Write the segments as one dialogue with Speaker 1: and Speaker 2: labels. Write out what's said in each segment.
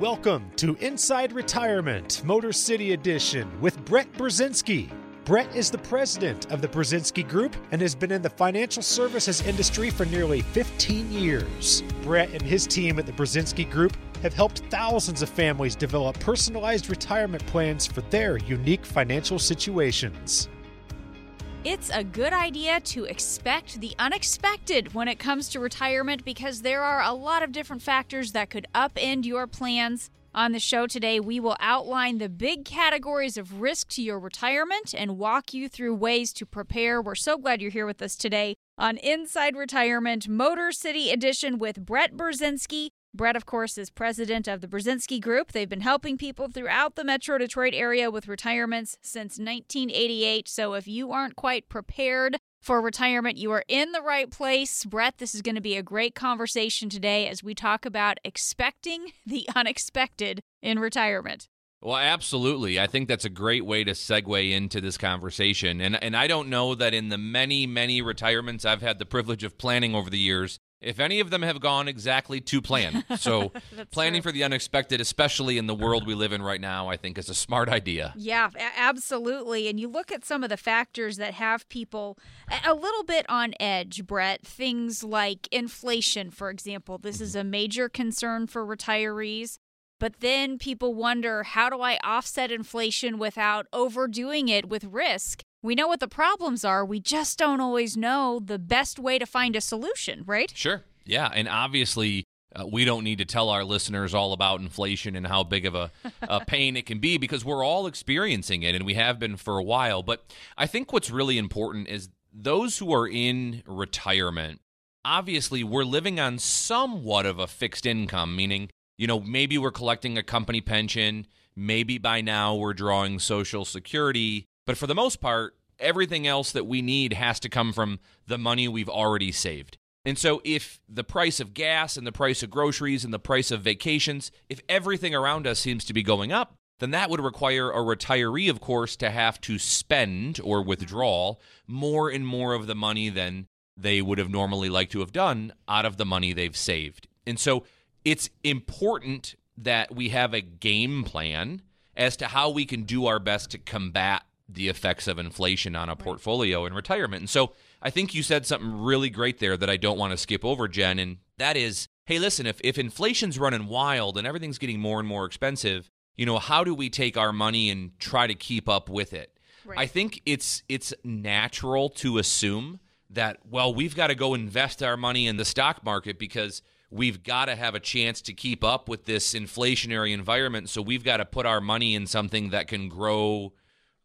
Speaker 1: Welcome to Inside Retirement, Motor City Edition with Brett Burzynski. Brett is the president of the Burzynski Group and has been in the financial services industry for nearly 15 years. Brett and his team at the Burzynski Group have helped thousands of families develop personalized retirement plans for their unique financial situations.
Speaker 2: It's a good idea to expect the unexpected when it comes to retirement because there are a lot of different factors that could upend your plans. On the show today, we will outline the big categories of risk to your retirement and walk you through ways to prepare. We're so glad you're here with us today on Inside Retirement Motor City Edition with Brett Burzynski. Brett, of course, is president of the Burzynski Group. They've been helping people throughout the Metro Detroit area with retirements since 1988. So if you aren't quite prepared for retirement, you are in the right place. Brett, this is going to be a great conversation today as we talk about expecting the unexpected in retirement.
Speaker 3: Well, absolutely. I think that's a great way to segue into this conversation. And and I don't know that in the many, many retirements I've had the privilege of planning over the years, if any of them have gone exactly to plan. So planning
Speaker 2: true.
Speaker 3: for the unexpected, especially in the world we live in right now, I think is a smart idea.
Speaker 2: Yeah, absolutely. And you look at some of the factors that have people a- a little bit on edge, Brett. Things like inflation, for example. This is mm-hmm. a major concern for retirees. But then people wonder how do I offset inflation without overdoing it with risk? We know what the problems are. We just don't always know the best way to find a solution, right?
Speaker 3: Sure. Yeah, and obviously uh, we don't need to tell our listeners all about inflation and how big of a, a pain it can be because we're all experiencing it and we have been for a while. But I think what's really important is those who are in retirement, obviously we're living on somewhat of a fixed income, meaning, you know, maybe we're collecting a company pension, maybe by now we're drawing social security, but for the most part, everything else that we need has to come from the money we've already saved. And so, if the price of gas and the price of groceries and the price of vacations, if everything around us seems to be going up, then that would require a retiree, of course, to have to spend or withdraw more and more of the money than they would have normally liked to have done out of the money they've saved. And so, it's important that we have a game plan as to how we can do our best to combat the effects of inflation on a portfolio in retirement. And so I think you said something really great there that I don't want to skip over, Jen, and that is hey, listen, if, if inflation's running wild and everything's getting more and more expensive, you know, how do we take our money and try to keep up with it?
Speaker 2: Right.
Speaker 3: I think it's it's natural to assume that well, we've got to go invest our money in the stock market because we've got to have a chance to keep up with this inflationary environment. So we've got to put our money in something that can grow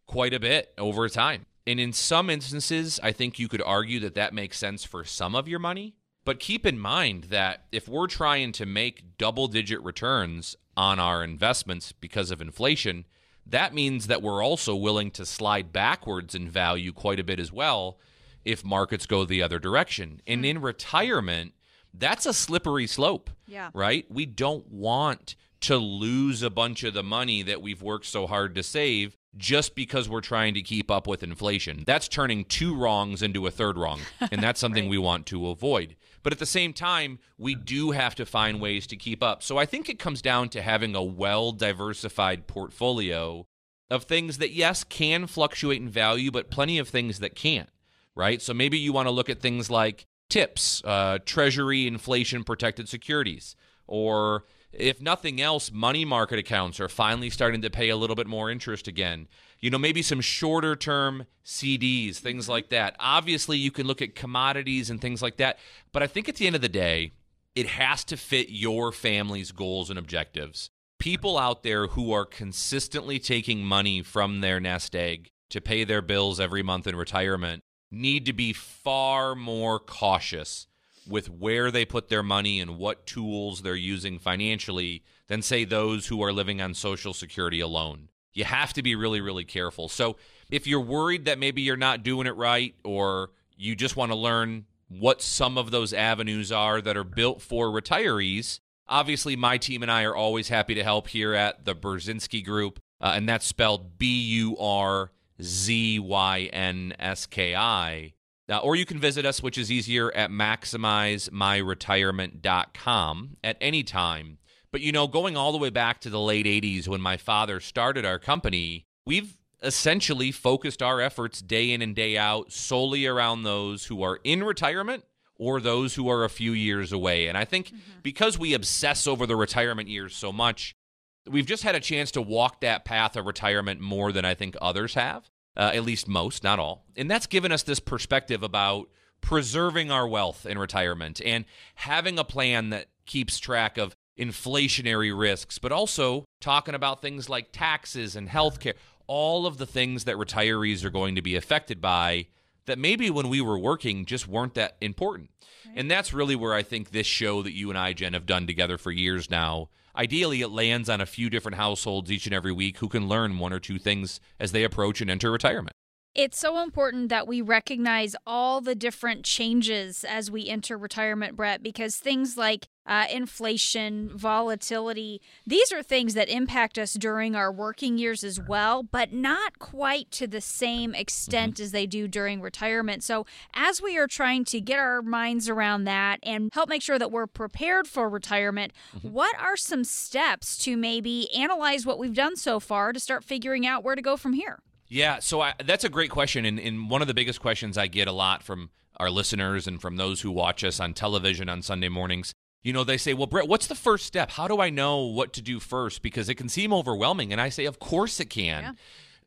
Speaker 3: quite a bit over time. And in some instances, I think you could argue that that makes sense for some of your money. But keep in mind that if we're trying to make double digit returns on our investments because of inflation, that means that we're also willing to slide backwards in value quite a bit as well if markets go the other direction. And in retirement, that's a slippery slope.
Speaker 2: Yeah.
Speaker 3: Right? We don't want to lose a bunch of the money that we've worked so hard to save just because we're trying to keep up with inflation. That's turning two wrongs into a third wrong, and that's something we want to avoid. But at the same time, we do have to find ways to keep up. So I think it comes down to having a well diversified portfolio of things that, yes, can fluctuate in value, but plenty of things that can't, right? So maybe you want to look at things like TIPS, uh, Treasury inflation protected securities, or if nothing else, money market accounts are finally starting to pay a little bit more interest again. You know, maybe some shorter term CDs, things mm-hmm. like that. Obviously, you can look at commodities and things like that. But I think at the end of the day, it has to fit your family's goals and objectives. People out there who are consistently taking money from their nest egg to pay their bills every month in retirement need to be far more cautious with where they put their money and what tools they're using financially than, say, those who are living on Social Security alone. You have to be really, really careful. So, if you're worried that maybe you're not doing it right or you just want to learn what some of those avenues are that are built for retirees, obviously, my team and I are always happy to help here at the Burzynski Group, uh, and that's spelled B U R Z Y N S K I. Uh, or you can visit us, which is easier, at maximizemyretirement.com at any time But you know, going all the way back to the late 80s when my father started our company, we've essentially focused our efforts day in and day out solely around those who are in retirement or those who are a few years away. And I think mm-hmm. because we obsess over the retirement years so much, we've just had a chance to walk that path of retirement more than I think others have, uh, at least most, not all. And that's given us this perspective about preserving our wealth in retirement and having a plan that keeps track of inflationary risks, but also talking about things like taxes and healthcare, all of the things that retirees are going to be affected by that maybe when we were working just weren't that important. Right. And that's really where I think this show that you and I, Jen, have done together for years now. Ideally, it lands on a few different households each and every week who can learn one or two things as they approach and enter retirement.
Speaker 2: It's so important that we recognize all the different changes as we enter retirement, Brett, because things like uh, inflation, volatility, these are things that impact us during our working years as well, but not quite to the same extent mm-hmm. as they do during retirement. So, as we are trying to get our minds around that and help make sure that we're prepared for retirement, mm-hmm. what are some steps to maybe analyze what we've done so far to start figuring out where to go from here?
Speaker 3: Yeah, so I, that's a great question, and, and one of the biggest questions I get a lot from our listeners and from those who watch us on television on Sunday mornings. You know, they say, Well, Brett, what's the first step? How do I know what to do first? Because it can seem overwhelming. And I say, Of course it can. Yeah.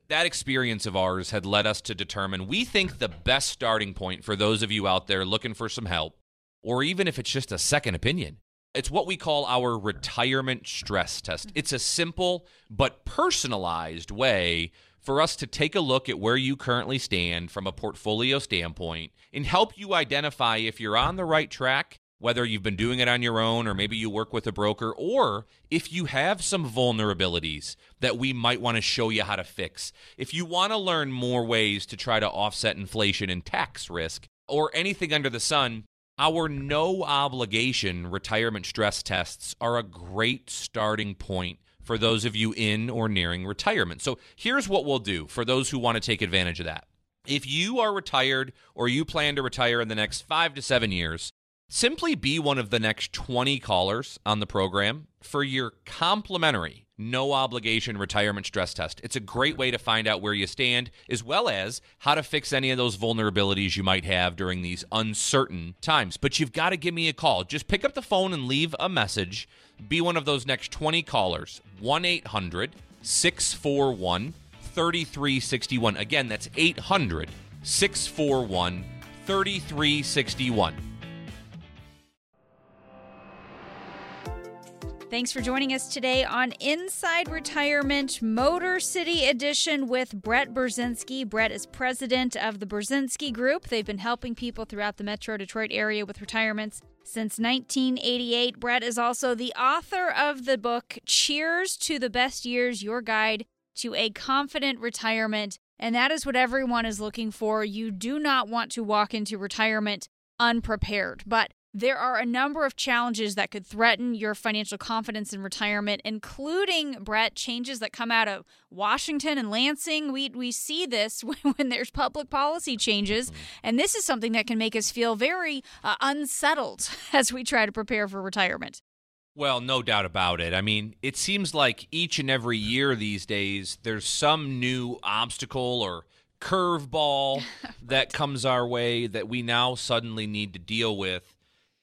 Speaker 3: That experience of ours had led us to determine we think the best starting point for those of you out there looking for some help, or even if it's just a second opinion, it's what we call our retirement stress test. Mm-hmm. It's a simple but personalized way for us to take a look at where you currently stand from a portfolio standpoint and help you identify if you're on the right track, whether you've been doing it on your own or maybe you work with a broker, or if you have some vulnerabilities that we might want to show you how to fix. If you want to learn more ways to try to offset inflation and tax risk or anything under the sun, our no obligation retirement stress tests are a great starting point for those of you in or nearing retirement. So here's what we'll do for those who want to take advantage of that. If you are retired or you plan to retire in the next five to seven years, simply be one of the next 20 callers on the program for your complimentary no obligation retirement stress test. It's a great way to find out where you stand, as well as how to fix any of those vulnerabilities you might have during these uncertain times. But you've got to give me a call. Just pick up the phone and leave a message. Be one of those next 20 callers. 1 800 641 3361. Again, that's 800 641 3361.
Speaker 2: Thanks for joining us today on Inside Retirement Motor City Edition with Brett Burzynski. Brett is president of the Burzynski Group. They've been helping people throughout the Metro Detroit area with retirements since 1988. Brett is also the author of the book Cheers to the Best Years Your Guide to a Confident Retirement. And that is what everyone is looking for. You do not want to walk into retirement unprepared. But there are a number of challenges that could threaten your financial confidence in retirement, including, Brett, changes that come out of Washington and Lansing. We, we see this when, when there's public policy changes, mm-hmm. and this is something that can make us feel very uh, unsettled as we try to prepare for retirement.
Speaker 3: Well, no doubt about it. I mean, it seems like each and every year these days, there's some new obstacle or curveball that comes our way that we now suddenly need to deal with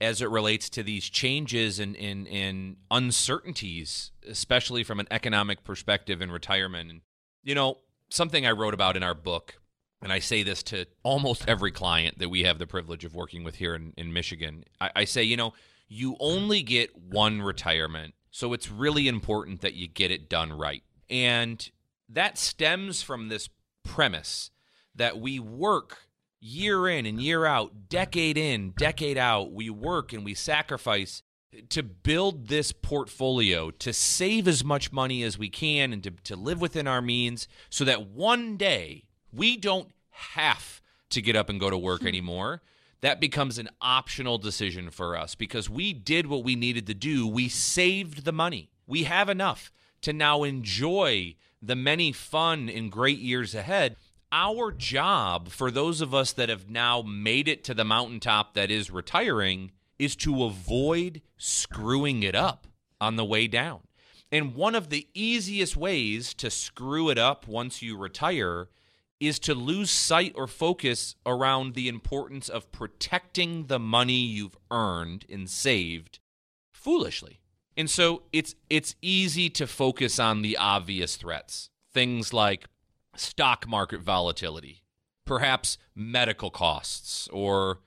Speaker 3: as it relates to these changes and in, in, in, uncertainties, especially from an economic perspective in retirement. And, you know, something I wrote about in our book, and I say this to almost every client that we have the privilege of working with here in, in Michigan. I, I say, you know, you only get one retirement, so it's really important that you get it done right. And that stems from this premise that we work year in and year out, decade in, decade out, we work and we sacrifice to build this portfolio, to save as much money as we can and to, to live within our means so that one day we don't have to get up and go to work hmm. anymore. That becomes an optional decision for us because we did what we needed to do. We saved the money. We have enough to now enjoy the many fun and great years ahead our job for those of us that have now made it to the mountaintop that is retiring is to avoid screwing it up. on the way down. And one of the easiest ways to screw it up once you retire is to lose sight or focus around the importance of protecting the money you've earned and saved foolishly. And so it's it's easy to focus on the obvious threats. Things like stock market volatility, perhaps medical costs, or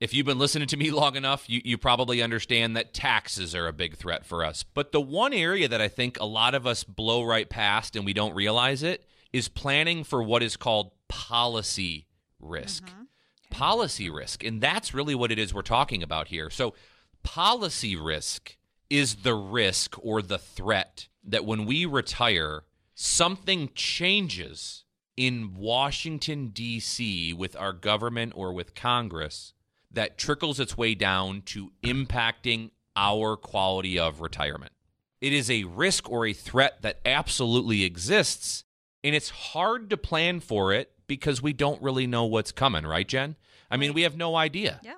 Speaker 3: if you've been listening to me long enough, you, you probably understand that taxes are a big threat for us. But the one area that I think a lot of us blow right past and we don't realize it is planning for what is called policy risk. Mm-hmm. Policy risk. And that's really what it is we're talking about here. So, policy risk is the risk or the threat that when we retire, something changes in Washington, D.C., with our government or with Congress that trickles its way down to impacting our quality of retirement. It is a risk or a threat that absolutely exists, and it's hard to plan for it because we don't really know what's coming, right, Jen? I mean, we have no idea.
Speaker 2: Yeah.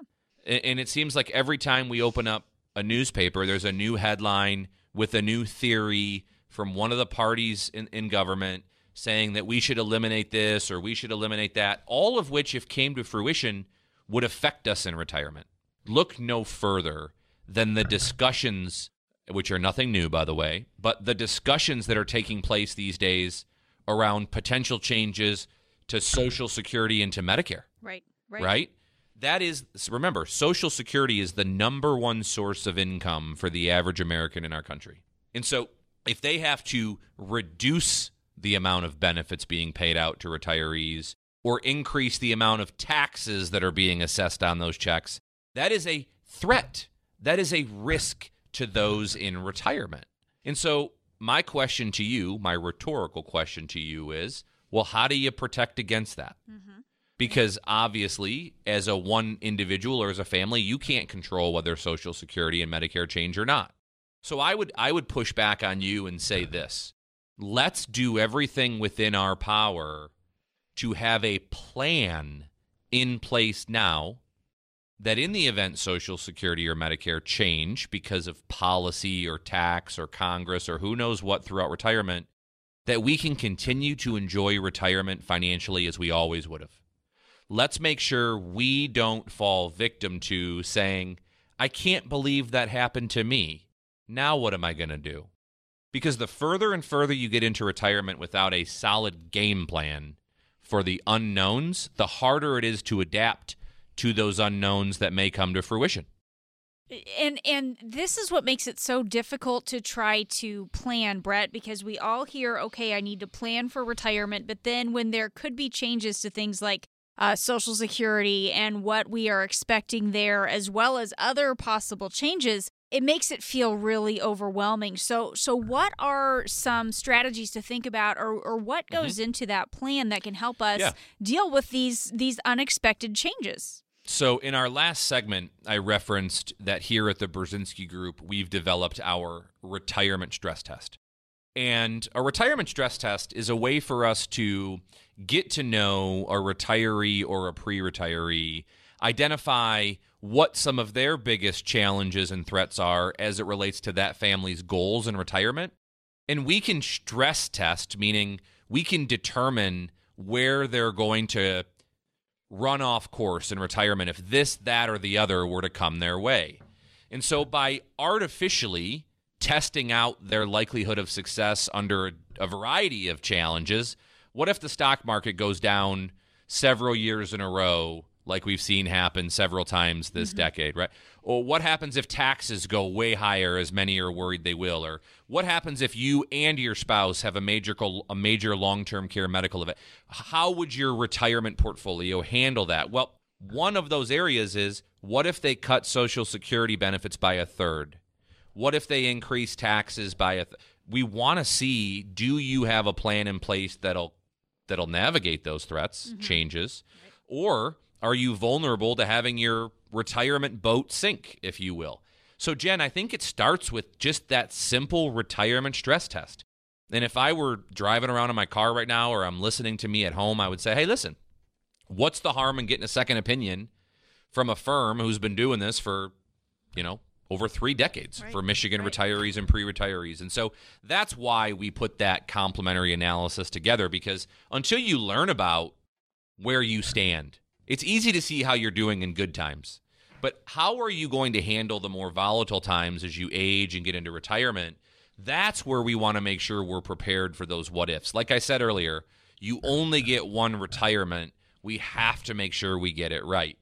Speaker 3: And it seems like every time we open up a newspaper, there's a new headline with a new theory from one of the parties in, in government saying that we should eliminate this or we should eliminate that, all of which, if came to fruition, would affect us in retirement. Look no further than the discussions, which are nothing new, by the way, but the discussions that are taking place these days around potential changes to Social Security and to Medicare.
Speaker 2: Right, right.
Speaker 3: Right? That is, remember, Social Security is the number one source of income for the average American in our country. And so if they have to reduce the amount of benefits being paid out to retirees or increase the amount of taxes that are being assessed on those checks, that is a threat. That is a risk to those in retirement. And so, my question to you, my rhetorical question to you is well, how do you protect against that? Mm-hmm. Because obviously, as a one individual or as a family, you can't control whether Social Security and Medicare change or not. So I would I would push back on you and say this. Let's do everything within our power to have a plan in place now that in the event Social Security or Medicare change because of policy or tax or Congress or who knows what throughout retirement, that we can continue to enjoy retirement financially as we always would have. Let's make sure we don't fall victim to saying, I can't believe that happened to me. Now what am I going to do? Because the further and further you get into retirement without a solid game plan for the unknowns, the harder it is to adapt to those unknowns that may come to fruition.
Speaker 2: And and this is what makes it so difficult to try to plan, Brett, because we all hear, okay, I need to plan for retirement, but then when there could be changes to things like uh, Social Security and what we are expecting there, as well as other possible changes, it makes it feel really overwhelming. So so what are some strategies to think about or, or what mm-hmm. goes mm-hmm. into that plan that can help us yeah. deal with these these unexpected changes?
Speaker 3: So in our last segment, I referenced that here at the Burzynski Group, we've developed our retirement stress test. And a retirement stress test is a way for us to get to know a retiree or a pre-retiree, identify what some of their biggest challenges and threats are as it relates to that family's goals in retirement. And we can stress test, meaning we can determine where they're going to run off course in retirement if this, that, or the other were to come their way. And so by artificially testing out their likelihood of success under a variety of challenges, what if the stock market goes down several years in a row like we've seen happen several times this mm-hmm. decade, right? Or what happens if taxes go way higher, as many are worried they will? Or what happens if you and your spouse have a major a major long term care medical event? How would your retirement portfolio handle that? Well, one of those areas is what if they cut Social Security benefits by a third? What if they increase taxes by a? Th- we want to see do you have a plan in place that'll that'll navigate those threats, mm-hmm. changes, right. or are you vulnerable to having your retirement boat sink, if you will? So, Jen, I think it starts with just that simple retirement stress test. And if I were driving around in my car right now or I'm listening to me at home, I would say, hey, listen, what's the harm in getting a second opinion from a firm who's been doing this for, you know, over three decades
Speaker 2: Right,
Speaker 3: for Michigan
Speaker 2: right.
Speaker 3: retirees and pre retirees. And so that's why we put that complementary analysis together because until you learn about where you stand, it's easy to see how you're doing in good times. But how are you going to handle the more volatile times as you age and get into retirement? That's where we want to make sure we're prepared for those what ifs. Like I said earlier, you only get one retirement. We have to make sure we get it right.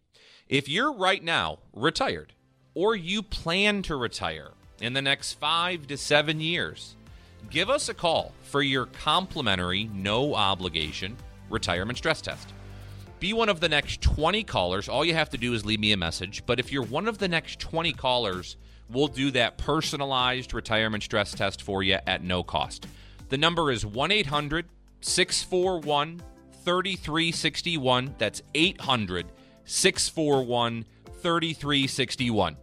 Speaker 3: If you're right now retired or you plan to retire in the next five to seven years, give us a call for your complimentary, no obligation retirement stress test. Be one of the next 20 callers. All you have to do is leave me a message. But if you're one of the next 20 callers, we'll do that personalized retirement stress test for you at no cost. The number is 1 800 641 3361. That's 800 641 3361.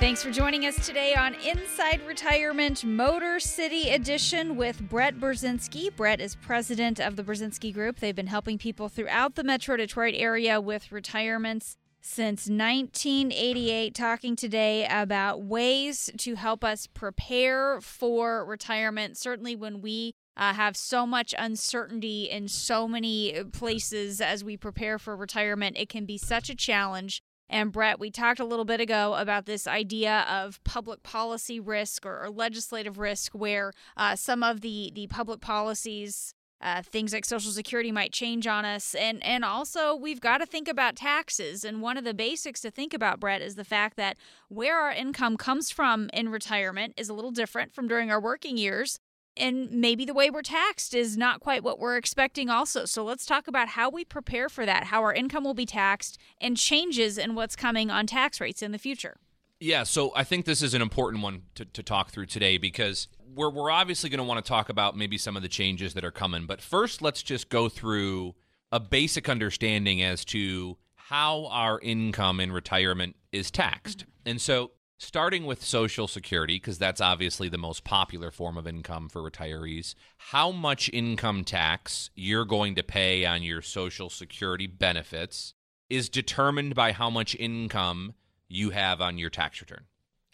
Speaker 2: Thanks for joining us today on Inside Retirement Motor City Edition with Brett Burzynski. Brett is president of the Burzynski Group. They've been helping people throughout the Metro Detroit area with retirements since 1988. Talking today about ways to help us prepare for retirement. Certainly, when we uh, have so much uncertainty in so many places as we prepare for retirement, it can be such a challenge. And Brett, we talked a little bit ago about this idea of public policy risk or, or legislative risk, where uh, some of the the public policies, uh, things like Social Security, might change on us, and and also we've got to think about taxes. And one of the basics to think about, Brett, is the fact that where our income comes from in retirement is a little different from during our working years and maybe the way we're taxed is not quite what we're expecting also so let's talk about how we prepare for that how our income will be taxed and changes in what's coming on tax rates in the future
Speaker 3: Yeah, so I think this is an important one to, to talk through today because we're, we're obviously going to want to talk about maybe some of the changes that are coming. But first, let's just go through a basic understanding as to how our income in retirement is taxed. Mm-hmm. And so, starting with Social Security, because that's obviously the most popular form of income for retirees, how much income tax you're going to pay on your Social Security benefits is determined by how much income you have on your tax return.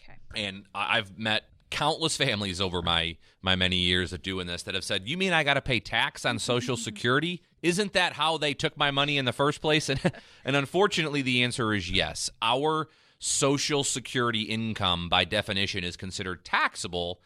Speaker 2: okay
Speaker 3: And I've met countless families over my my many years of doing this that have said, "You mean I got to pay tax on Social Security? Isn't that how they took my money in the first place?" And and unfortunately, the answer is yes. Our Social Security income, by definition, is considered taxable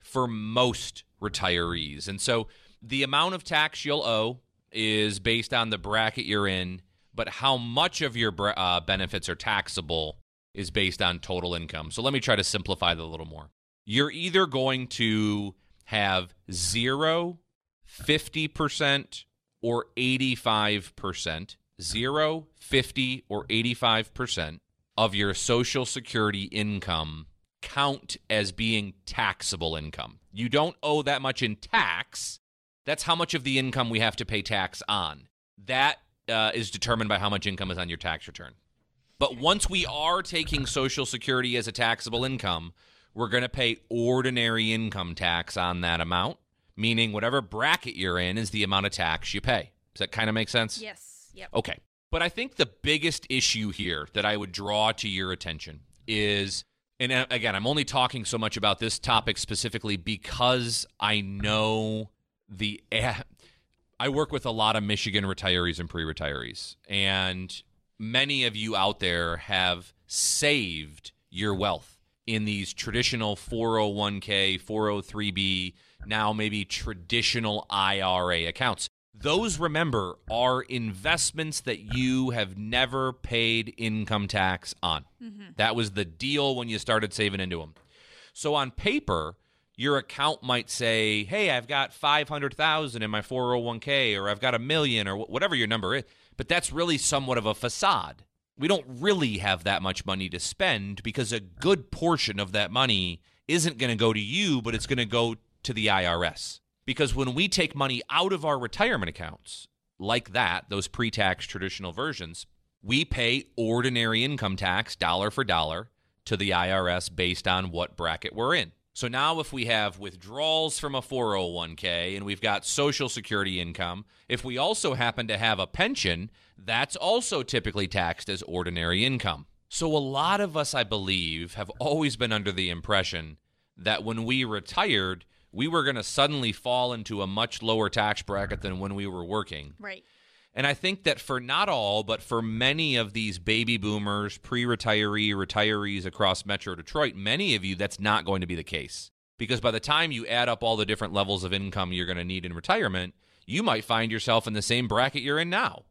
Speaker 3: for most retirees, and so the amount of tax you'll owe is based on the bracket you're in. But how much of your uh, benefits are taxable is based on total income. So let me try to simplify that a little more. You're either going to have zero, 50%, or 85%, zero, 50, or 85% of your Social Security income count as being taxable income. You don't owe that much in tax. That's how much of the income we have to pay tax on. That uh, is determined by how much income is on your tax return. But once we are taking Social Security as a taxable income, we're going to pay ordinary income tax on that amount, meaning whatever bracket you're in is the amount of tax you pay. Does that kind of make sense?
Speaker 2: yes yep
Speaker 3: Okay. But I think the biggest issue here that I would draw to your attention is, and uh, again, I'm only talking so much about this topic specifically because I know the. I work with a lot of Michigan retirees and pre retirees, and many of you out there have saved your wealth in these traditional 401k, 403b, now maybe traditional IRA accounts. Those, remember, are investments that you have never paid income tax on. Mm-hmm. That was the deal when you started saving into them. So on paper, your account might say, "Hey, I've got 500,000 in my 401k or I've got a million or whatever your number is." But that's really somewhat of a facade. We don't really have that much money to spend because a good portion of that money isn't going to go to you, but it's going to go to the IRS. Because when we take money out of our retirement accounts, like that, those pre tax traditional versions, we pay ordinary income tax dollar for dollar to the IRS based on what bracket we're in. So now, if we have withdrawals from a 401k and we've got Social Security income, if we also happen to have a pension, that's also typically taxed as ordinary income. So, a lot of us, I believe, have always been under the impression that when we retired, we were going to suddenly fall into a much lower tax bracket than when we were working.
Speaker 2: Right.
Speaker 3: And I think that for not all, but for many of these baby boomers, pre retiree, retirees across Metro Detroit, many of you, that's not going to be the case. Because by the time you add up all the different levels of income you're going to need in retirement, you might find yourself in the same bracket you're in now.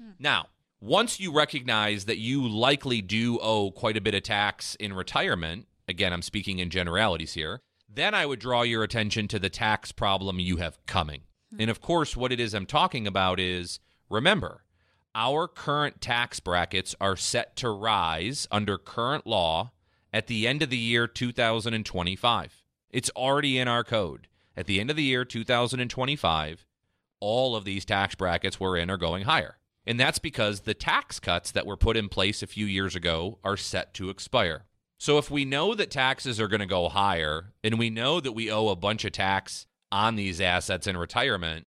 Speaker 3: Hmm. Now, once you recognize that you likely do owe quite a bit of tax in retirement, again, I'm speaking in generalities here, then I would draw your attention to the tax problem you have coming. And of course, what it is I'm talking about is remember, our current tax brackets are set to rise under current law at the end of the year 2025. It's already in our code. At the end of the year 2025, all of these tax brackets we're in are going higher. And that's because the tax cuts that were put in place a few years ago are set to expire. So if we know that taxes are going to go higher and we know that we owe a bunch of tax on these assets in retirement,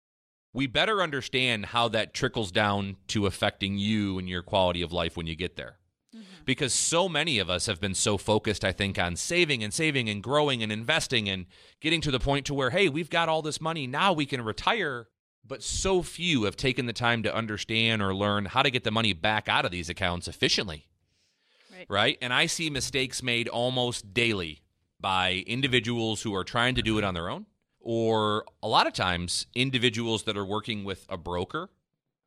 Speaker 3: we better understand how that trickles down to affecting you and your quality of life when you get there. Mm-hmm. Because so many of us have been so focused, I think, on saving and saving and growing and investing and getting to the point to where, hey, we've got all this money, now we can retire. But so few have taken the time to understand or learn how to get the money back out of these accounts efficiently. Right. right? And I see mistakes made almost daily by individuals who are trying to do it on their own or a lot of times individuals that are working with a broker,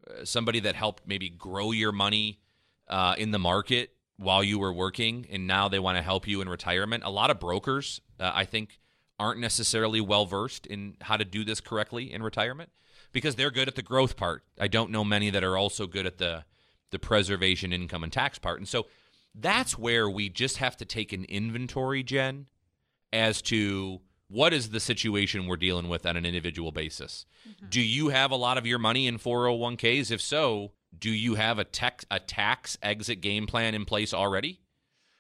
Speaker 3: uh, somebody that helped maybe grow your money uh, in the market while you were working, and now they want to help you in retirement. A lot of brokers, uh, I think, aren't necessarily well versed in how to do this correctly in retirement because they're good at the growth part. I don't know many that are also good at the the preservation, income, and tax part, and so that's where we just have to take an inventory, Jen, as to what is the situation we're dealing with on an individual basis? Mm-hmm. Do you have a lot of your money in 401ks? If so, do you have a, tech, a tax exit game plan in place already?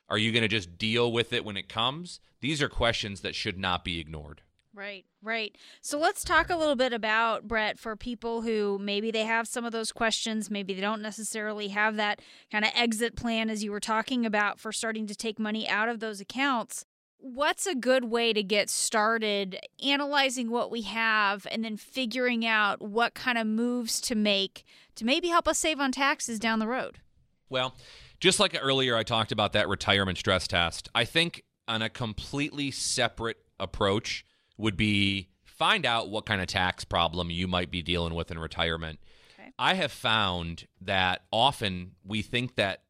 Speaker 3: Are you going to just deal with it when it comes? These are questions that should not be ignored.
Speaker 2: Right, right. So let's talk a little bit about Brett for people who maybe they have some of those questions, maybe they don't necessarily have that kind of exit plan as you were talking about for starting to take money out of those accounts what's a good way to get started analyzing what we have and then figuring out what kind of moves to make to maybe help us save on taxes down the road?
Speaker 3: Well, just like earlier, I talked about that retirement stress test. I think on a completely separate approach would be find out what kind of tax problem you might be dealing with in retirement. Okay. I have found that often we think that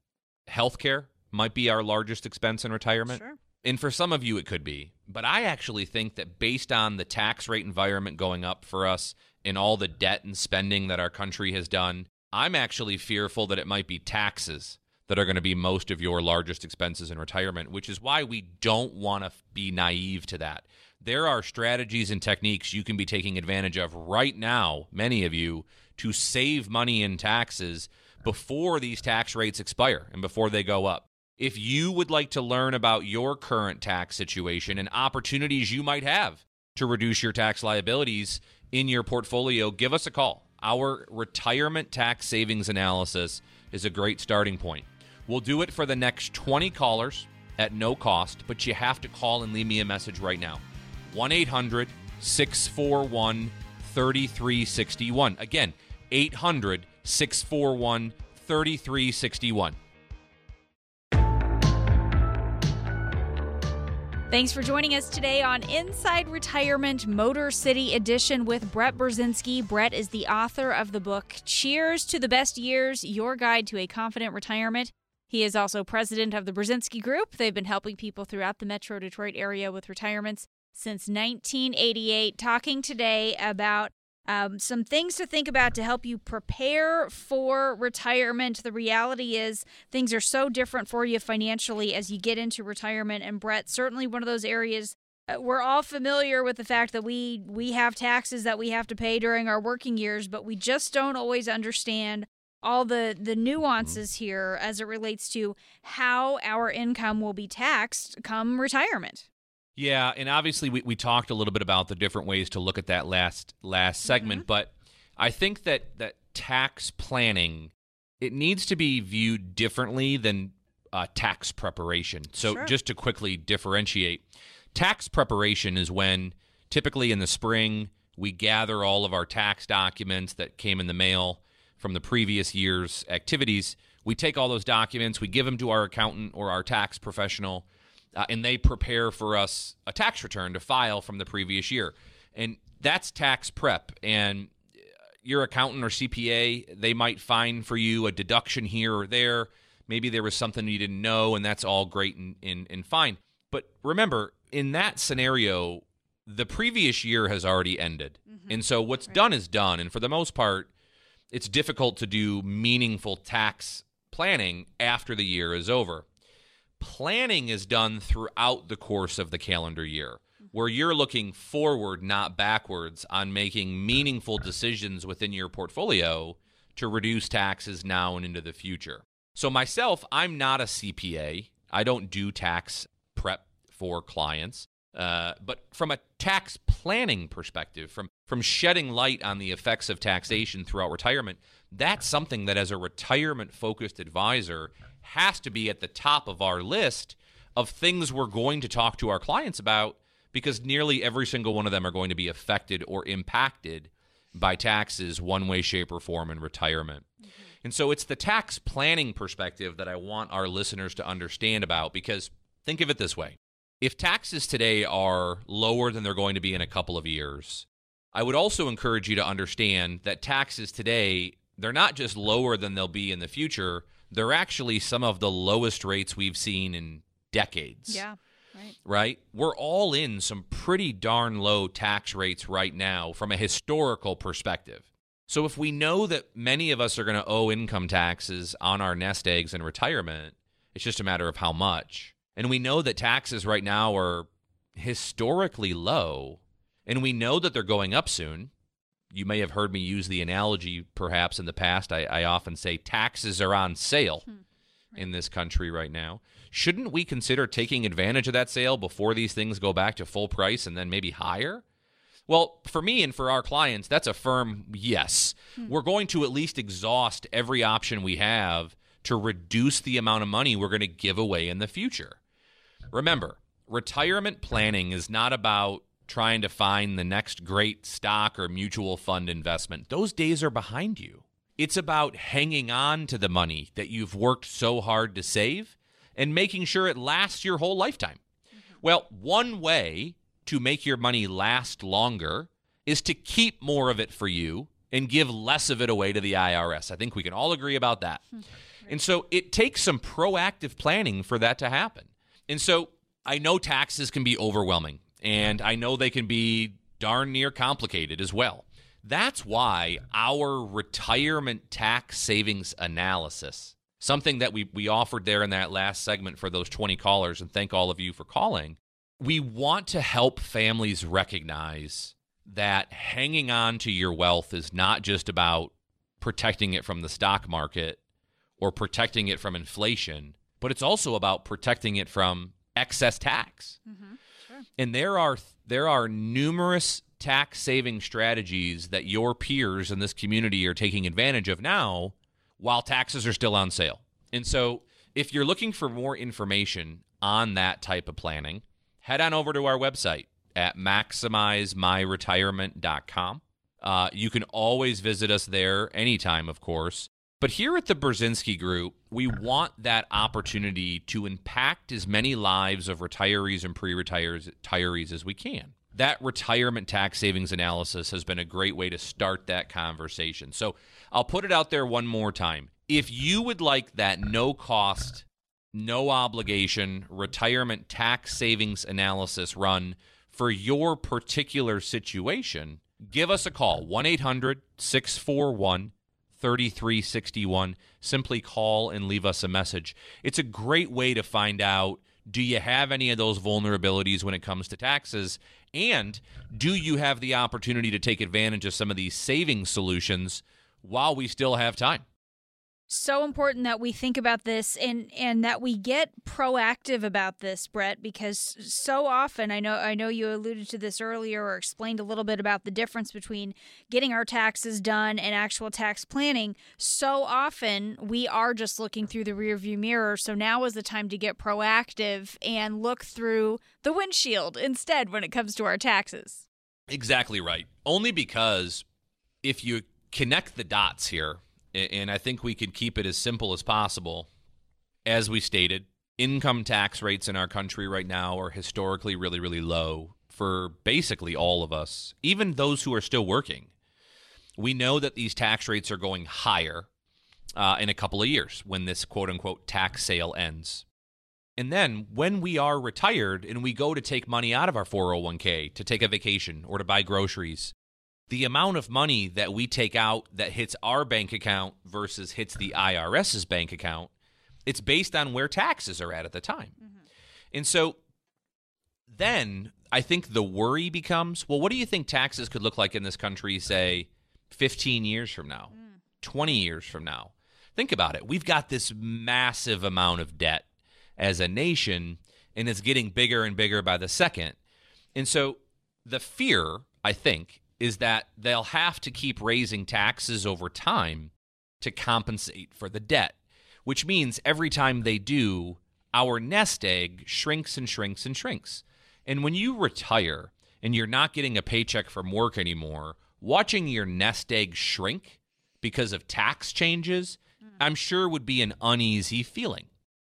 Speaker 3: healthcare might be our largest expense in retirement.
Speaker 2: Sure.
Speaker 3: And for some of you, it could be. But I actually think that based on the tax rate environment going up for us and all the debt and spending that our country has done, I'm actually fearful that it might be taxes that are going to be most of your largest expenses in retirement, which is why we don't want to be naive to that. There are strategies and techniques you can be taking advantage of right now, many of you, to save money in taxes before these tax rates expire and before they go up. If you would like to learn about your current tax situation and opportunities you might have to reduce your tax liabilities in your portfolio, give us a call. Our retirement tax savings analysis is a great starting point. We'll do it for the next 20 callers at no cost, but you have to call and leave me a message right now. 1 800 641 3361. Again, 800 641 3361.
Speaker 2: Thanks for joining us today on Inside Retirement Motor City Edition with Brett Burzynski. Brett is the author of the book Cheers to the Best Years Your Guide to a Confident Retirement. He is also president of the Burzynski Group. They've been helping people throughout the Metro Detroit area with retirements since 1988. Talking today about um, some things to think about to help you prepare for retirement. The reality is, things are so different for you financially as you get into retirement. And Brett, certainly one of those areas uh, we're all familiar with the fact that we we have taxes that we have to pay during our working years, but we just don't always understand all the the nuances mm-hmm. here as it relates to how our income will be taxed come retirement.
Speaker 3: Yeah, and obviously we, we talked a little bit about the different ways to look at that last last segment,
Speaker 2: Mm-hmm.
Speaker 3: but I think that that tax planning it needs to be viewed differently than uh, tax preparation. So
Speaker 2: Sure.
Speaker 3: just to quickly differentiate, tax preparation is when typically in the spring we gather all of our tax documents that came in the mail from the previous year's activities. We take all those documents, we give them to our accountant or our tax professional, uh, and they prepare for us a tax return to file from the previous year. And that's tax prep. And uh, your accountant or CPA, they might find for you a deduction here or there. Maybe there was something you didn't know, and that's all great and, and, and fine. But remember, in that scenario, the previous year has already ended. And so what's done is done. And for the most part, it's difficult to do meaningful tax planning after the year is over. Planning is done throughout the course of the calendar year, where you're looking forward, not backwards, on making meaningful decisions within your portfolio to reduce taxes now and into the future. So, myself, I'm not a CPA. I don't do tax prep for clients. Uh, but from a tax planning perspective, from from shedding light on the effects of taxation throughout retirement, that's something that as a retirement focused advisor has to be at the top of our list of things we're going to talk to our clients about because nearly every single one of them are going to be affected or impacted by taxes one way shape or form in retirement. Mm-hmm. And so it's the tax planning perspective that I want our listeners to understand about because think of it this way. If taxes today are lower than they're going to be in a couple of years, I would also encourage you to understand that taxes today, they're not just lower than they'll be in the future, they're actually some of the lowest rates we've seen in decades
Speaker 2: Yeah. Right.
Speaker 3: right? We're all in some pretty darn low tax rates right now from a historical perspective. So if we know that many of us are going to owe income taxes on our nest eggs in retirement, it's just a matter of how much. And we know that taxes right now are historically low, and we know that they're going up soon. You may have heard me use the analogy perhaps in the past. I, I often say taxes are on sale hmm. in this country right now. Shouldn't we consider taking advantage of that sale before these things go back to full price and then maybe higher? Well, for me and for our clients, that's a firm yes. Hmm. We're going to at least exhaust every option we have to reduce the amount of money we're going to give away in the future. Remember, retirement planning is not about trying to find the next great stock or mutual fund investment. Those days are behind you. It's about hanging on to the money that you've worked so hard to save and making sure it lasts your whole lifetime. Mm-hmm. Well, one way to make your money last longer is to keep more of it for you and give less of it away to the IRS. I think we can all agree about that. And so it takes some proactive planning for that to happen. And so I know taxes can be overwhelming and I know they can be darn near complicated as well. That's why our retirement tax savings analysis, something that we, we offered there in that last segment for those 20 callers, and thank all of you for calling, we want to help families recognize that hanging on to your wealth is not just about protecting it from the stock market or protecting it from inflation, but it's also about protecting it from excess tax. Mm-hmm. And there are there are numerous tax saving strategies that your peers in this community are taking advantage of now while taxes are still on sale. And so if you're looking for more information on that type of planning, head on over to our website at maximizemyretirement.com. Uh, you can always visit us there anytime, of course. But here at the Burzynski Group, we want that opportunity to impact as many lives of retirees and pre retirees as we can. That retirement tax savings analysis has been a great way to start that conversation. So I'll put it out there one more time. If you would like that no cost, no obligation retirement tax savings analysis run for your particular situation, give us a call 1 800 641 3361. Simply call and leave us a message. It's a great way to find out do you have any of those vulnerabilities when it comes to taxes? And do you have the opportunity to take advantage of some of these saving solutions while we still have time?
Speaker 2: So important that we think about this and and that we get proactive about this Brett because so often I know I know you alluded to this earlier or explained a little bit about the difference between getting our taxes done and actual tax planning. So often we are just looking through the rearview mirror. So now is the time to get proactive and look through the windshield instead when it comes to our taxes.
Speaker 3: Exactly right. Only because if you connect the dots here and I think we could keep it as simple as possible. As we stated, income tax rates in our country right now are historically really, really low for basically all of us, even those who are still working. We know that these tax rates are going higher uh, in a couple of years when this quote unquote tax sale ends. And then when we are retired and we go to take money out of our 401k to take a vacation or to buy groceries, the amount of money that we take out that hits our bank account versus hits the IRS's bank account, it's based on where taxes are at at the time. Mm-hmm. And so then I think the worry becomes well, what do you think taxes could look like in this country, say, 15 years from now, mm. 20 years from now? Think about it. We've got this massive amount of debt as a nation, and it's getting bigger and bigger by the second. And so the fear, I think, is that they'll have to keep raising taxes over time to compensate for the debt, which means every time they do, our nest egg shrinks and shrinks and shrinks. And when you retire and you're not getting a paycheck from work anymore, watching your nest egg shrink because of tax changes, hmm. I'm sure would be an uneasy feeling.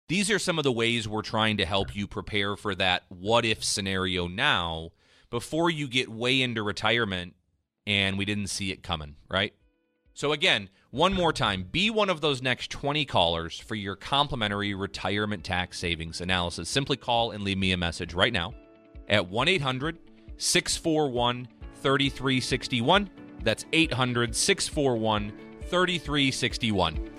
Speaker 3: These are some of the ways we're trying to help you prepare for that what if scenario now before you get way into retirement and we didn't see it coming, right? So, again, one more time be one of those next 20 callers for your complimentary retirement tax savings analysis. Simply call and leave me a message right now at 1 800 641 3361. That's 800 641 3361.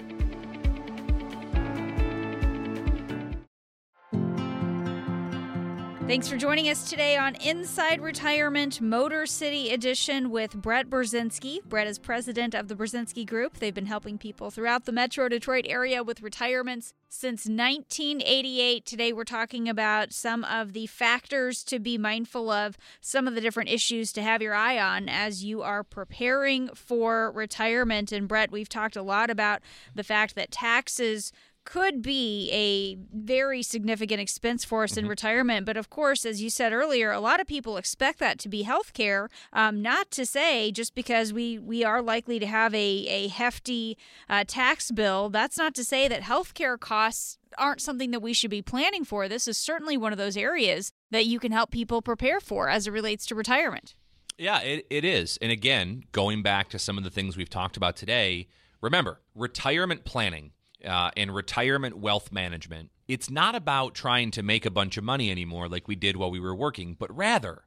Speaker 2: Thanks for joining us today on Inside Retirement Motor City Edition with Brett Burzynski. Brett is president of the Burzynski Group. They've been helping people throughout the Metro Detroit area with retirements since 1988. Today, we're talking about some of the factors to be mindful of, some of the different issues to have your eye on as you are preparing for retirement. And, Brett, we've talked a lot about the fact that taxes could be a very significant expense for us mm-hmm. in retirement. But of course, as you said earlier, a lot of people expect that to be health care. Um, not to say just because we, we are likely to have a, a hefty uh, tax bill, that's not to say that health care costs aren't something that we should be planning for. This is certainly one of those areas that you can help people prepare for as it relates to retirement.
Speaker 3: Yeah, it, it is. And again, going back to some of the things we've talked about today, remember, retirement planning uh, and retirement wealth management, it's not about trying to make a bunch of money anymore like we did while we were working, but rather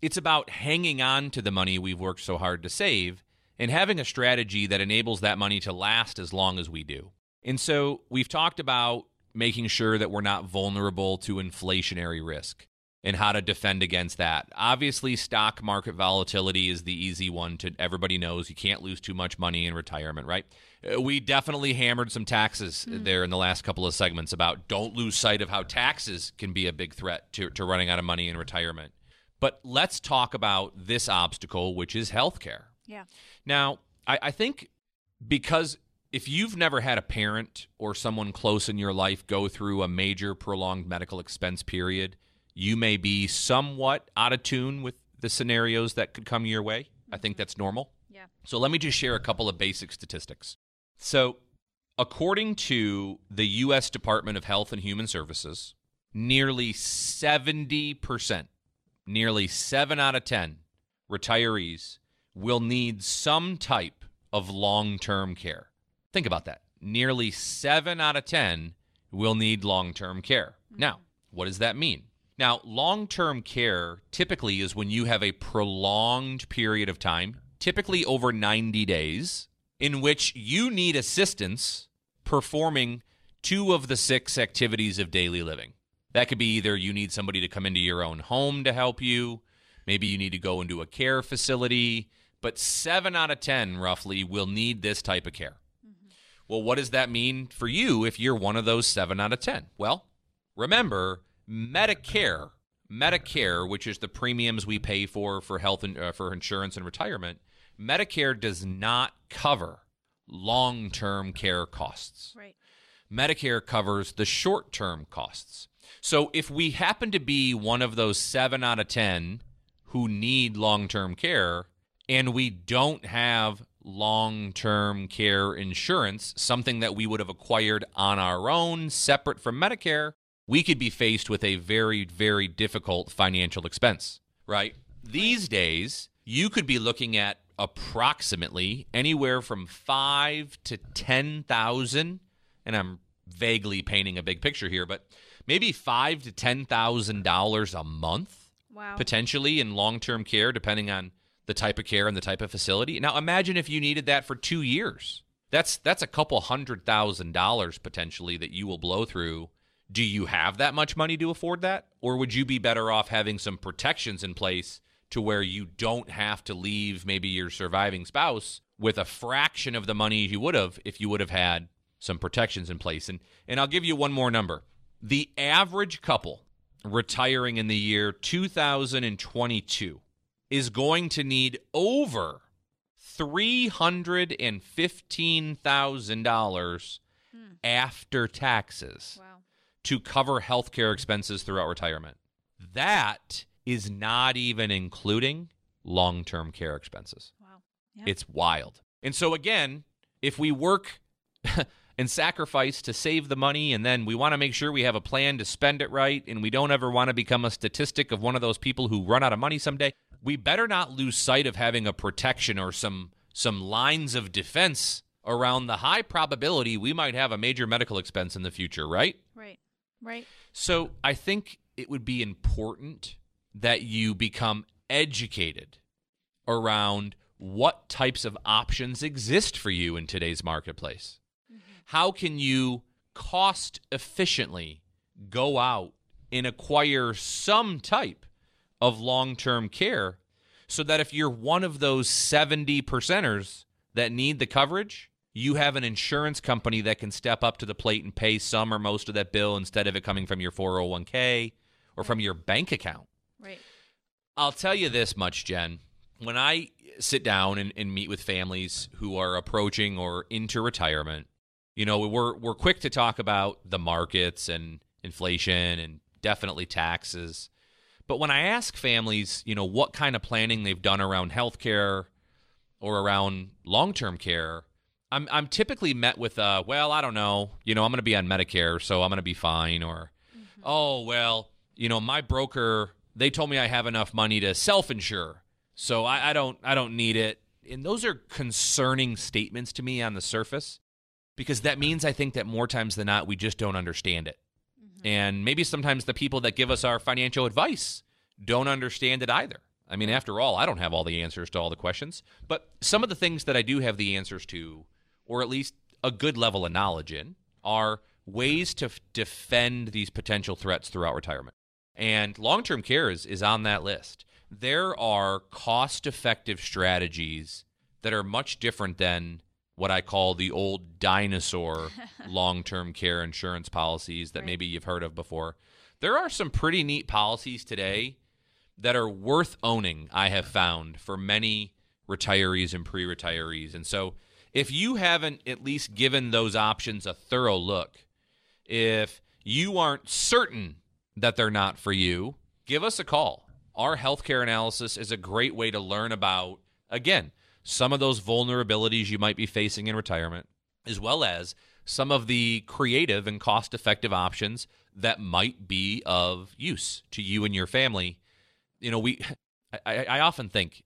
Speaker 3: it's about hanging on to the money we've worked so hard to save and having a strategy that enables that money to last as long as we do. And so we've talked about making sure that we're not vulnerable to inflationary risk and how to defend against that. Obviously, stock market volatility is the easy one to everybody knows you can't lose too much money in retirement, right? Uh, we definitely hammered some taxes mm. there in the last couple of segments about don't lose sight of how taxes can be a big threat to, to running out of money in retirement. But let's talk about this obstacle, which is healthcare.
Speaker 2: Yeah.
Speaker 3: Now, I, I think because if you've never had a parent or someone close in your life go through a major prolonged medical expense period, you may be somewhat out of tune with the scenarios that could come your way. I think that's normal.
Speaker 2: Yeah.
Speaker 3: So let me just share a couple of basic statistics. So, according to the U.S. Department of Health and Human Services, nearly 70%, nearly 7 out of 10 retirees will need some type of long term care. Think about that. Nearly 7 out of 10 will need long term care. Mm-hmm. Now, what does that mean? Now, long term care typically is when you have a prolonged period of time, typically over 90 days, in which you need assistance performing two of the six activities of daily living. That could be either you need somebody to come into your own home to help you, maybe you need to go into a care facility, but seven out of 10 roughly will need this type of care. Well, what does that mean for you if you're one of those 7 out of 10? Well, remember, Medicare, Medicare, which is the premiums we pay for for health and uh, for insurance and retirement, Medicare does not cover long-term care costs.
Speaker 2: Right.
Speaker 3: Medicare covers the short-term costs. So if we happen to be one of those 7 out of 10 who need long-term care and we don't have long-term care insurance, something that we would have acquired on our own separate from Medicare, we could be faced with a very very difficult financial expense, right? These days, you could be looking at approximately anywhere from 5 to 10,000 and I'm vaguely painting a big picture here, but maybe 5 to 10,000 dollars a month
Speaker 2: Wow.
Speaker 3: potentially in long-term care depending on the type of care and the type of facility. Now imagine if you needed that for 2 years. That's that's a couple hundred thousand dollars potentially that you will blow through. Do you have that much money to afford that or would you be better off having some protections in place to where you don't have to leave maybe your surviving spouse with a fraction of the money you would have if you would have had some protections in place. And and I'll give you one more number. The average couple retiring in the year 2022 is going to need over $315,000 hmm. after taxes
Speaker 2: Wow.
Speaker 3: to cover healthcare expenses throughout retirement. That is not even including long term care expenses.
Speaker 2: Wow. Yeah.
Speaker 3: It's wild. And so, again, if we work and sacrifice to save the money, and then we want to make sure we have a plan to spend it right, and we don't ever want to become a statistic of one of those people who run out of money someday, we better not lose sight of having a protection or some some lines of defense around the high probability we might have a major medical expense in the future, right?
Speaker 2: Right. Right.
Speaker 3: So I think it would be important that you become educated around what types of options exist for you in today's marketplace. Mm-hmm. How can you cost efficiently go out and acquire some type of long term care so that if you're one of those 70 percenters that need the coverage, you have an insurance company that can step up to the plate and pay some or most of that bill instead of it coming from your 401k or from your bank account. I'll tell you this much, Jen. When I sit down and, and meet with families who are approaching or into retirement, you know, we're we're quick to talk about the markets and inflation and definitely taxes. But when I ask families, you know, what kind of planning they've done around healthcare or around long-term care, I'm I'm typically met with uh, well, I don't know, you know, I'm going to be on Medicare, so I'm going to be fine or oh, well, you know, my broker, they told me I have enough money to self-insure. So I, I don't I don't need it. And those are concerning statements to me on the surface because that means I think that more times than not we just don't understand it. Mm-hmm. And maybe sometimes the people that give us our financial advice don't understand it either. I mean, after all, I don't have all the answers to all the questions, but some of the things that I do have the answers to, or at least a good level of knowledge in, are ways to f- defend these potential threats throughout retirement. And long term care is, is on that list. There are cost effective strategies that are much different than what I call the old dinosaur long term care insurance policies that
Speaker 2: Right.
Speaker 3: maybe you've heard of before. There are some pretty neat policies today that are worth owning, I have found, for many retirees and pre retirees. And so, if you haven't at least given those options a thorough look, if you aren't certain that they're not for you, give us a call. Our healthcare analysis is a great way to learn about, again, some of those vulnerabilities you might be facing in retirement, as well as some of the creative and cost effective options that might be of use to you and your family. You know, we, I, I often think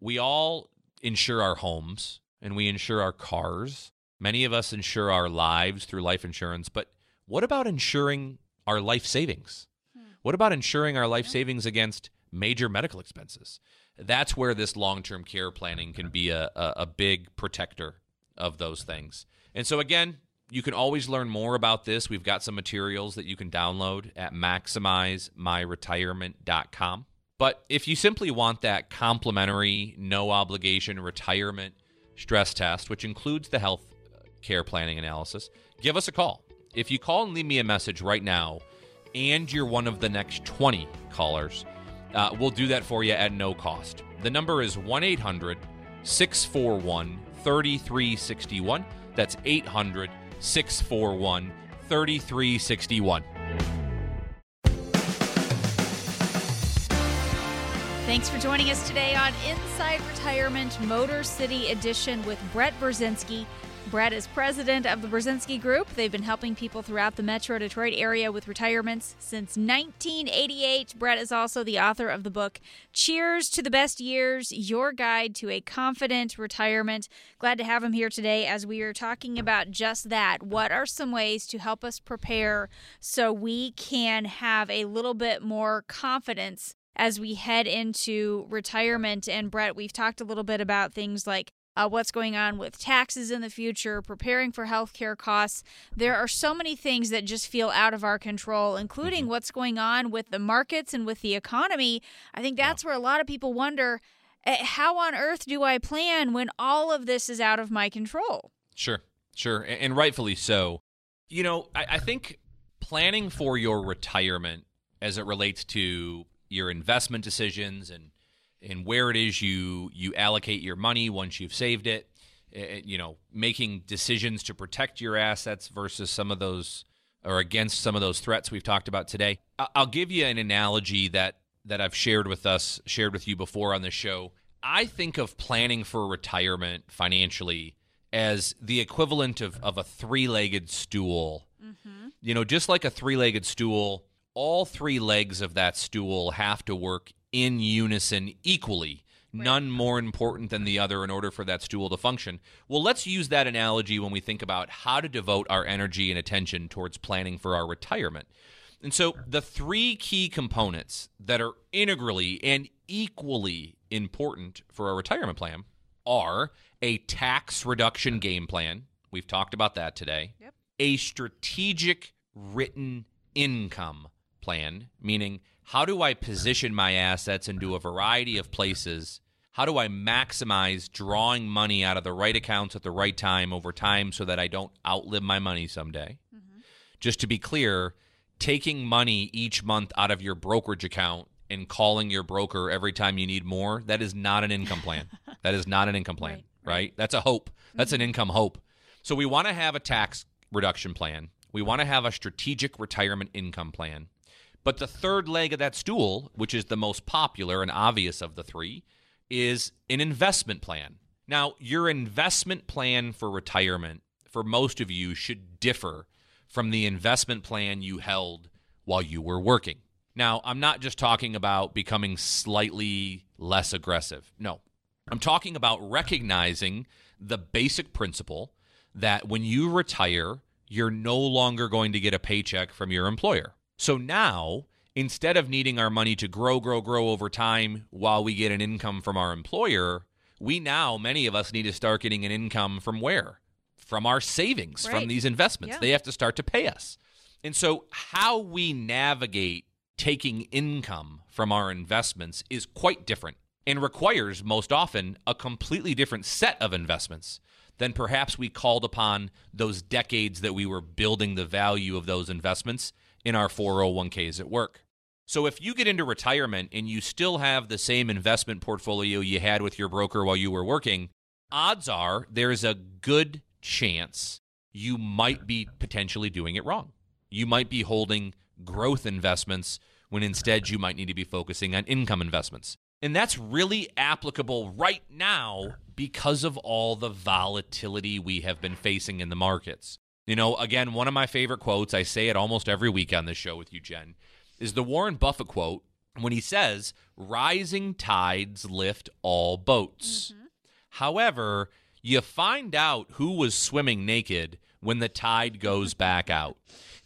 Speaker 3: we all insure our homes and we insure our cars. Many of us insure our lives through life insurance, but what about insuring our life savings? Hmm. What about insuring our life savings against major medical expenses? That's where this long term care planning can be a, a, a big protector of those things. And so, again, you can always learn more about this. We've got some materials that you can download at maximizemyretirement.com. But if you simply want that complimentary, no obligation retirement stress test, which includes the health uh, care planning analysis, give us a call. If you call and leave me a message right now, and you're one of the next 20 callers, uh, we'll do that for you at no cost. The number is 1 800 641 3361. That's 800 641 3361.
Speaker 2: Thanks for joining us today on Inside Retirement Motor City Edition with Brett Burzynski. Brett is president of the Burzynski Group. They've been helping people throughout the Metro Detroit area with retirements since 1988. Brett is also the author of the book Cheers to the Best Years Your Guide to a Confident Retirement. Glad to have him here today as we are talking about just that. What are some ways to help us prepare so we can have a little bit more confidence as we head into retirement. And Brett, we've talked a little bit about things like uh, what's going on with taxes in the future, preparing for healthcare costs. There are so many things that just feel out of our control, including mm-hmm. what's going on with the markets and with the economy. I think that's yeah. where a lot of people wonder eh, how on earth do I plan when all of this is out of my control?
Speaker 3: Sure, sure. And rightfully so. You know, I, I think planning for your retirement as it relates to your investment decisions and and where it is you you allocate your money once you've saved it eh, eh, you know making decisions to protect your assets versus some of those or against some of those threats we've talked about today. I'll give you an analogy that that i've shared with us shared with you before on the show. I think of planning for retirement financially as the equivalent of, of a three-legged stool. Mm-hmm. you know just like a three-legged stool all three legs of that stool have to work in unison equally. None more important than the other in order for that stool to function. Well, let's use that analogy when we think about how to devote our energy and attention towards planning for our retirement. And so, the three key components that are integrally and equally important for our retirement plan are a tax reduction game plan. We've talked about that today. Yep. A strategic written income plan, meaning how do I position my assets into a variety of places? How do I maximize drawing money out of the right accounts at the right time over time so that I don't outlive my money someday? Mm-hmm. Just to be clear, taking money each month out of your brokerage account and calling your broker every time you need more, that is not an income plan. that is not an income plan, right? right. That's a hope. That's mm-hmm. an income hope. So we want to have a tax reduction plan. We want to have a strategic retirement income plan. But the third leg of that stool, which is the most popular and obvious of the three, is an investment plan. Now, your investment plan for retirement, for most of you, should differ from the investment plan you held while you were working. Now, I'm not just talking about becoming slightly less aggressive. No, I'm talking about recognizing the basic principle that when you retire, you're no longer going to get a paycheck from your employer. So now, instead of needing our money to grow, grow, grow over time while we get an income from our employer, we now, many of us, need to start getting an income from where? From our savings, right. from these investments. Yeah. They have to start to pay us. And so, how we navigate taking income from our investments is quite different and requires most often a completely different set of investments than perhaps we called upon those decades that we were building the value of those investments in our 401ks at work. So if you get into retirement and you still have the same investment portfolio you had with your broker while you were working, odds are there's a good chance you might be potentially doing it wrong. You might be holding growth investments when instead you might need to be focusing on income investments. And that's really applicable right now because of all the volatility we have been facing in the markets. You know, again, one of my favorite quotes, I say it almost every week on this show with you, Jen, is the Warren Buffett quote when he says, Rising tides lift all boats. Mm-hmm. However, you find out who was swimming naked when the tide goes back out.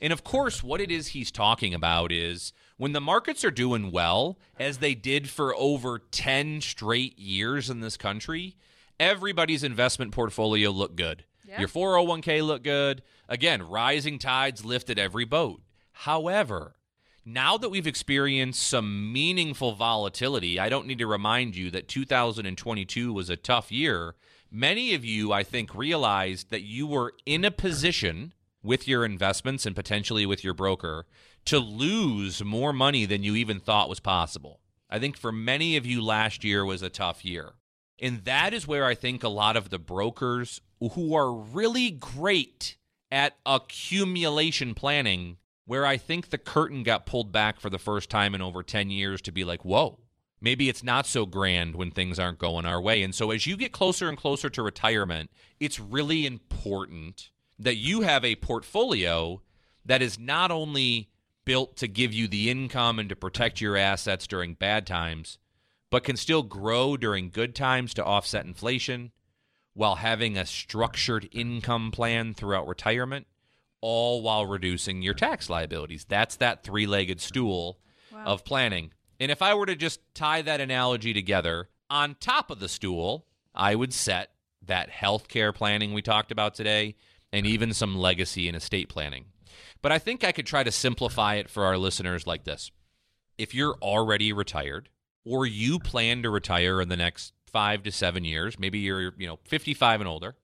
Speaker 3: And of course, what it is he's talking about is when the markets are doing well, as they did for over 10 straight years in this country, everybody's investment portfolio looked good. Your 401k looked good. Again, rising tides lifted every boat. However, now that we've experienced some meaningful volatility, I don't need to remind you that 2022 was a tough year Many of you, I think, realized that you were in a position with your investments and potentially with your broker to lose more money than you even thought was possible. I think for many of you, last year was a tough year. And that is where I think a lot of the brokers who are really great at accumulation planning, where I think the curtain got pulled back for the first time in over 10 years to be like, whoa, maybe it's not so grand when things aren't going our way. And so as you get closer and closer to retirement, it's really important that you have a portfolio that is not only built to give you the income and to protect your assets during bad times, but can still grow during good times to offset inflation while having a structured income plan throughout retirement, all while reducing your tax liabilities. That's that three legged stool wow. of planning. And if I were to just tie that analogy together, on top of the stool, I would set that healthcare planning we talked about today and even some legacy and estate planning. But I think I could try to simplify it for our listeners like this. If you're already retired or you plan to retire in the next 5 to 7 years, maybe you're, you know, 55 and older,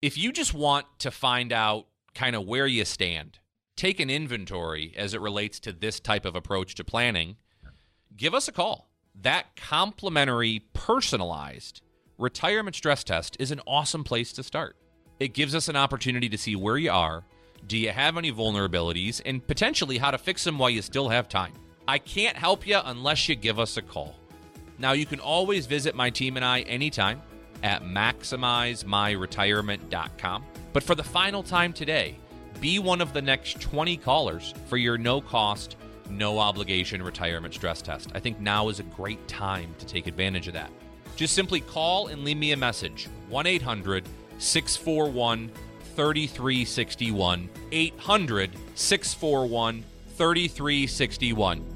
Speaker 3: if you just want to find out kind of where you stand, take an inventory as it relates to this type of approach to planning give us a call. That complimentary, personalized retirement stress test is an awesome place to start. It gives us an opportunity to see where you are, do you have any vulnerabilities, and potentially how to fix them while you still have time. I can't help you unless you give us a call. Now, you can always visit my team and I anytime at maximizemyretirement.com. But for the final time today, be one of the next 20 callers for your no cost no obligation retirement stress test. I think now is a great time to take advantage of that. Just simply call and leave me a message 1 800 641 3361. 800 641 3361.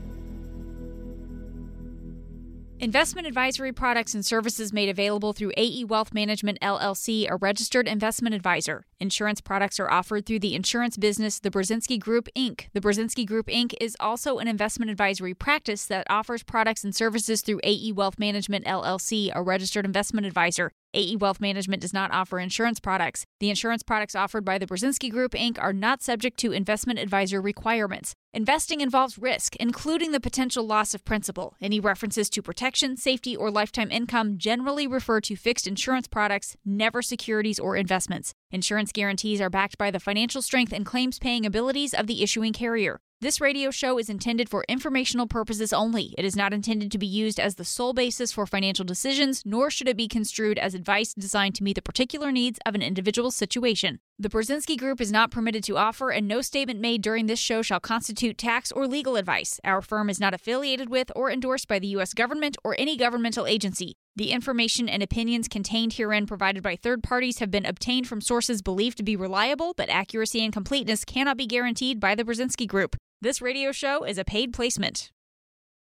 Speaker 2: Investment advisory products and services made available through AE Wealth Management LLC, a registered investment advisor. Insurance products are offered through the insurance business The Burzynski Group, Inc. The Burzynski Group, Inc. is also an investment advisory practice that offers products and services through AE Wealth Management LLC, a registered investment advisor. AE Wealth Management does not offer insurance products. The insurance products offered by the Burzynski Group, Inc. are not subject to investment advisor requirements. Investing involves risk, including the potential loss of principal. Any references to protection, safety, or lifetime income generally refer to fixed insurance products, never securities or investments. Insurance guarantees are backed by the financial strength and claims paying abilities of the issuing carrier. This radio show is intended for informational purposes only. It is not intended to be used as the sole basis for financial decisions, nor should it be construed as advice designed to meet the particular needs of an individual situation. The Burzynski Group is not permitted to offer, and no statement made during this show shall constitute tax or legal advice. Our firm is not affiliated with or endorsed by the U.S. government or any governmental agency. The information and opinions contained herein provided by third parties have been obtained from sources believed to be reliable, but accuracy and completeness cannot be guaranteed by the Burzynski Group. This radio show is a paid placement.